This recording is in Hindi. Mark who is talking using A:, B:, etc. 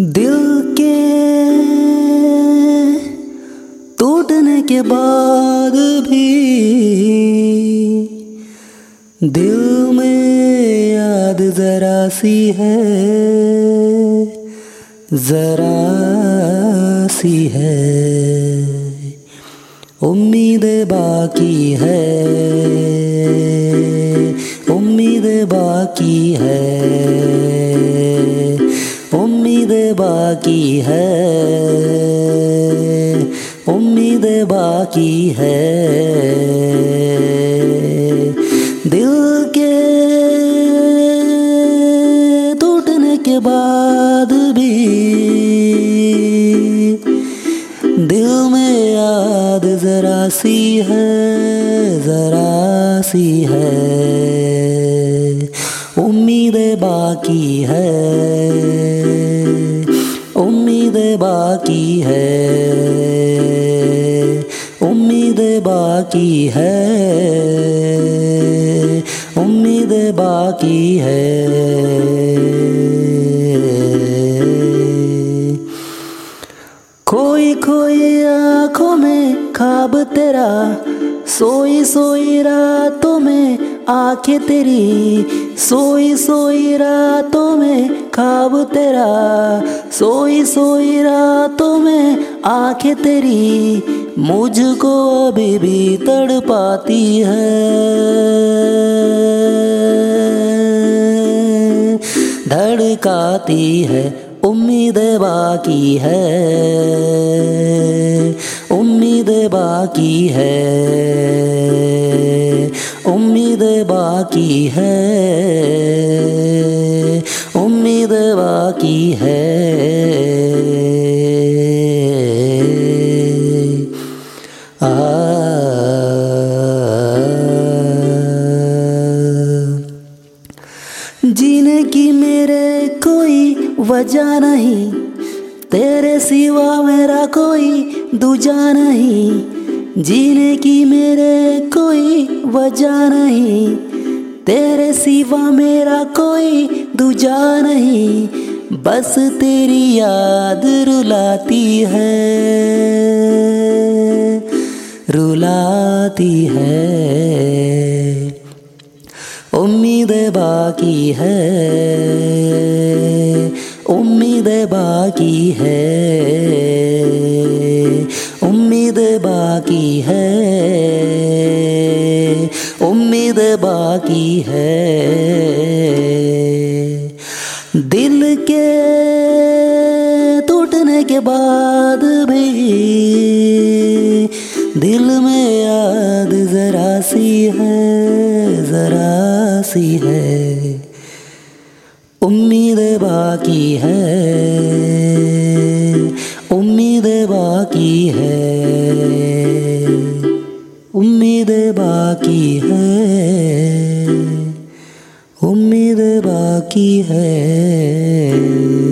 A: दिल के टूटने के बाद भी दिल में याद जरा सी है, जरा सी है। उम्मीद बाकी है, उम्मीद बाकी है। बाकी है, उम्मीद बाकी है। दिल के टूटने के बाद भी दिल में याद जरा सी है, जरा सी है। उम्मीद बाकी है। उम्मीद बाकी है। उम्मीद बाकी है। उम्मीद बाकी है। खोई खोई आँखों में खाब तेरा, सोई सोई रातों में आँखें तेरी सोई सोई रातों में खाब तेरा, सोई सोई रातों में आँखें तेरी मुझको अभी भी तड़ पाती है। धड़काती है, उम्मीद बाकी है, उम्मीद बाकी है। उम्मीद बाकी है, उम्मीद बाकी है। जीने की मेरे कोई वजह नहीं, तेरे सिवा मेरा कोई दूजा नहीं। जीने की मेरे कोई वजह नहीं, तेरे सिवा मेरा कोई दूजा नहीं, बस तेरी याद रुलाती है रुलाती है। उम्मीद बाकी है, उम्मीद बाकी है। उम्मीद बाकी है। उम्मीद बाकी है। दिल के टूटने के बाद भी दिल में याद जरा सी है, जरा सी है। उम्मीद बाकी है। बाकी है। उम्मीद बाकी है। उम्मीद बाकी है।